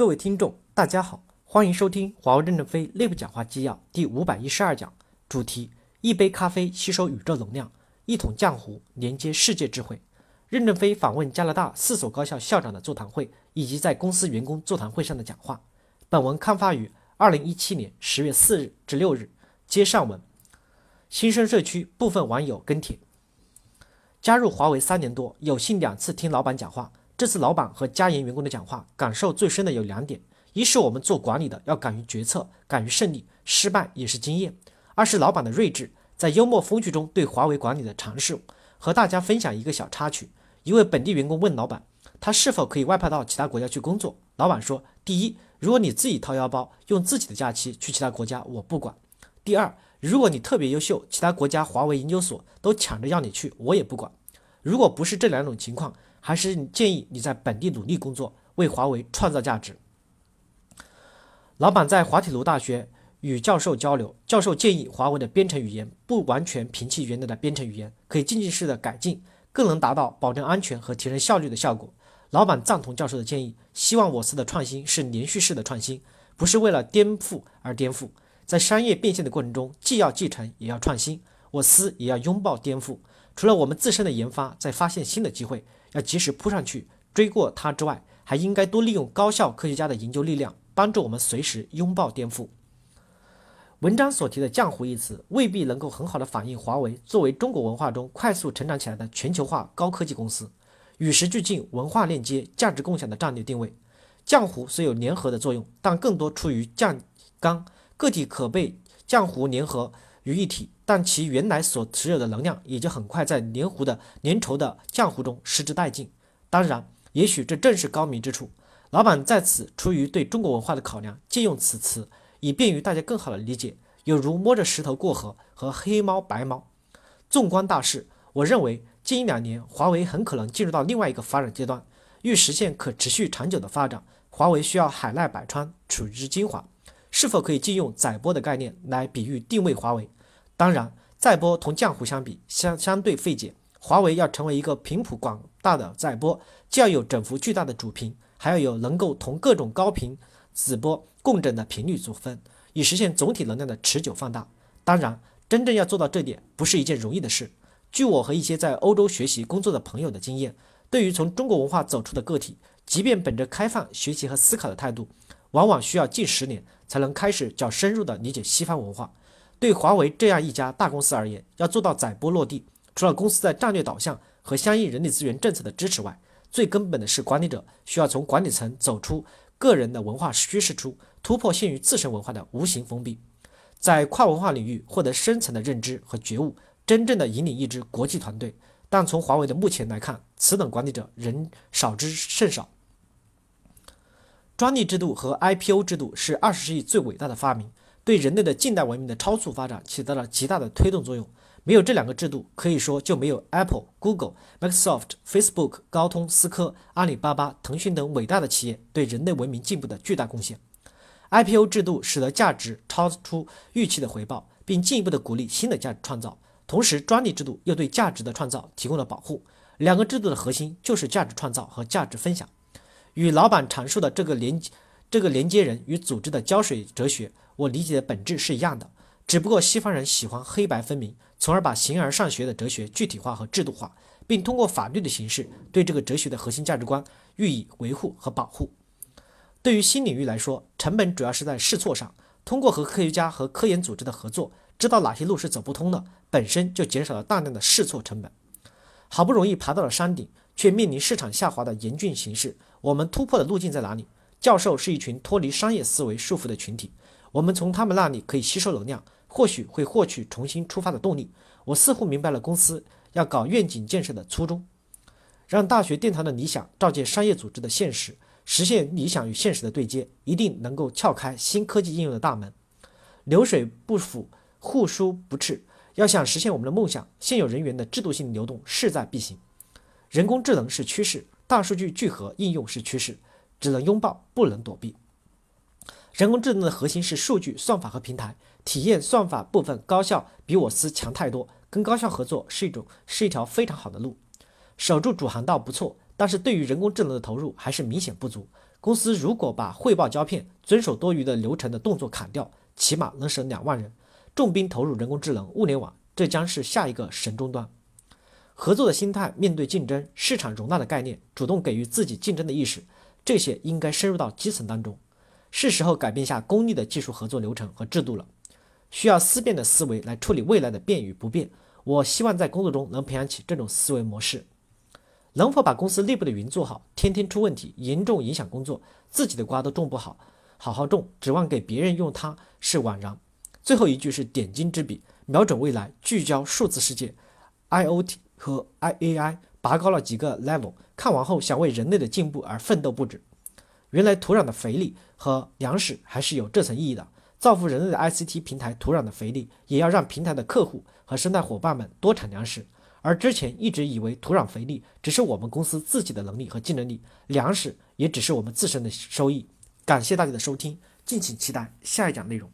各位听众，大家好，欢迎收听华为任正非内部讲话纪要第五百一十二讲，主题：一杯咖啡吸收宇宙能量，一桶浆糊连接世界智慧。任正非访问加拿大四所高校校长的座谈会以及在公司员工座谈会上的讲话。本文刊发于二零一七年十月四日至六日。接上文，新生社区部分网友跟帖：加入华为三年多，有幸两次听老板讲话。这次老板和加研员工的讲话，感受最深的有两点：一是我们做管理的要敢于决策，敢于胜利，失败也是经验；二是老板的睿智，在幽默风趣中对华为管理的阐述。和大家分享一个小插曲：一位本地员工问老板，他是否可以外派到其他国家去工作？老板说：第一，如果你自己掏腰包，用自己的假期去其他国家，我不管；第二，如果你特别优秀，其他国家华为研究所都抢着要你去，我也不管。如果不是这两种情况，还是建议你在本地努力工作，为华为创造价值。老板在滑铁卢大学与教授交流，教授建议华为的编程语言不完全摒弃原来的编程语言，可以渐进式的改进，更能达到保证安全和提升效率的效果。老板赞同教授的建议，希望我司的创新是连续式的创新，不是为了颠覆而颠覆。在商业变现的过程中，既要继承，也要创新。我司也要拥抱颠覆，除了我们自身的研发，在发现新的机会。要及时扑上去追过它之外，还应该多利用高校科学家的研究力量，帮助我们随时拥抱颠覆。文章所提的“浆糊”一词，未必能够很好的反映华为作为中国文化中快速成长起来的全球化高科技公司，与时俱进、文化链接、价值共享的战略定位。浆糊虽有粘合的作用，但更多出于酱缸，个体可被浆糊粘合于一体。但其原来所持有的能量也就很快在黏糊的粘稠的浆糊中失之殆尽。当然，也许这正是高明之处。老板在此出于对中国文化的考量，借用此词，以便于大家更好的理解，有如摸着石头过河和黑猫白猫。纵观大势，我认为近一两年华为很可能进入到另外一个发展阶段。欲实现可持续长久的发展，华为需要海纳百川，取之精华。是否可以借用载波的概念来比喻定位华为？当然，载波同浆糊相比，相相对费解。华为要成为一个频谱广大的载波，既要有整幅巨大的主频，还要有能够同各种高频子波共振的频率组分，以实现总体能量的持久放大。当然，真正要做到这点，不是一件容易的事。据我和一些在欧洲学习工作的朋友的经验，对于从中国文化走出的个体，即便本着开放学习和思考的态度，往往需要近十年才能开始较深入地理解西方文化。对华为这样一家大公司而言，要做到载波落地，除了公司在战略导向和相应人力资源政策的支持外，最根本的是管理者需要从管理层走出个人的文化趋势出，突破限于自身文化的无形封闭，在跨文化领域获得深层的认知和觉悟，真正的引领一支国际团队。但从华为的目前来看，此等管理者仍少之甚少。专利制度和 IPO 制度是二十世纪最伟大的发明。对人类的近代文明的超速发展起到了极大的推动作用。没有这两个制度，可以说就没有 Apple、Google、Microsoft、Facebook、高通、思科、阿里巴巴、腾讯等伟大的企业对人类文明进步的巨大贡献。IPO 制度使得价值超出预期的回报，并进一步的鼓励新的价值创造。同时，专利制度又对价值的创造提供了保护。两个制度的核心就是价值创造和价值分享。与老板阐述的这个连这个连接人与组织的胶水哲学。我理解的本质是一样的，只不过西方人喜欢黑白分明，从而把形而上学的哲学具体化和制度化，并通过法律的形式对这个哲学的核心价值观予以维护和保护。对于新领域来说，成本主要是在试错上。通过和科学家和科研组织的合作，知道哪些路是走不通的，本身就减少了大量的试错成本。好不容易爬到了山顶，却面临市场下滑的严峻形势，我们突破的路径在哪里？教授是一群脱离商业思维束缚的群体。我们从他们那里可以吸收能量，或许会获取重新出发的动力。我似乎明白了公司要搞愿景建设的初衷，让大学殿堂的理想照见商业组织的现实，实现理想与现实的对接，一定能够撬开新科技应用的大门。流水不腐，户枢不赤。要想实现我们的梦想，现有人员的制度性流动势在必行。人工智能是趋势，大数据聚合应用是趋势，只能拥抱，不能躲避。人工智能的核心是数据、算法和平台。体验算法部分，高校比我司强太多。跟高校合作是一种是一条非常好的路。守住主航道不错，但是对于人工智能的投入还是明显不足。公司如果把汇报胶片遵守多余的流程的动作砍掉，起码能省两万人。重兵投入人工智能、物联网，这将是下一个神终端。合作的心态，面对竞争、市场容纳的概念，主动给予自己竞争的意识，这些应该深入到基层当中。是时候改变一下功利的技术合作流程和制度了，需要思辨的思维来处理未来的变与不变。我希望在工作中能培养起这种思维模式。能否把公司内部的云做好？天天出问题，严重影响工作，自己的瓜都种不好，好好种，指望给别人用它是枉然。最后一句是点睛之笔，瞄准未来，聚焦数字世界，IOT 和 IAI 拔高了几个 level，看完后想为人类的进步而奋斗不止。原来土壤的肥力和粮食还是有这层意义的，造福人类的 ICT 平台土壤的肥力，也要让平台的客户和生态伙伴们多产粮食。而之前一直以为土壤肥力只是我们公司自己的能力和竞争力，粮食也只是我们自身的收益。感谢大家的收听，敬请期待下一讲内容。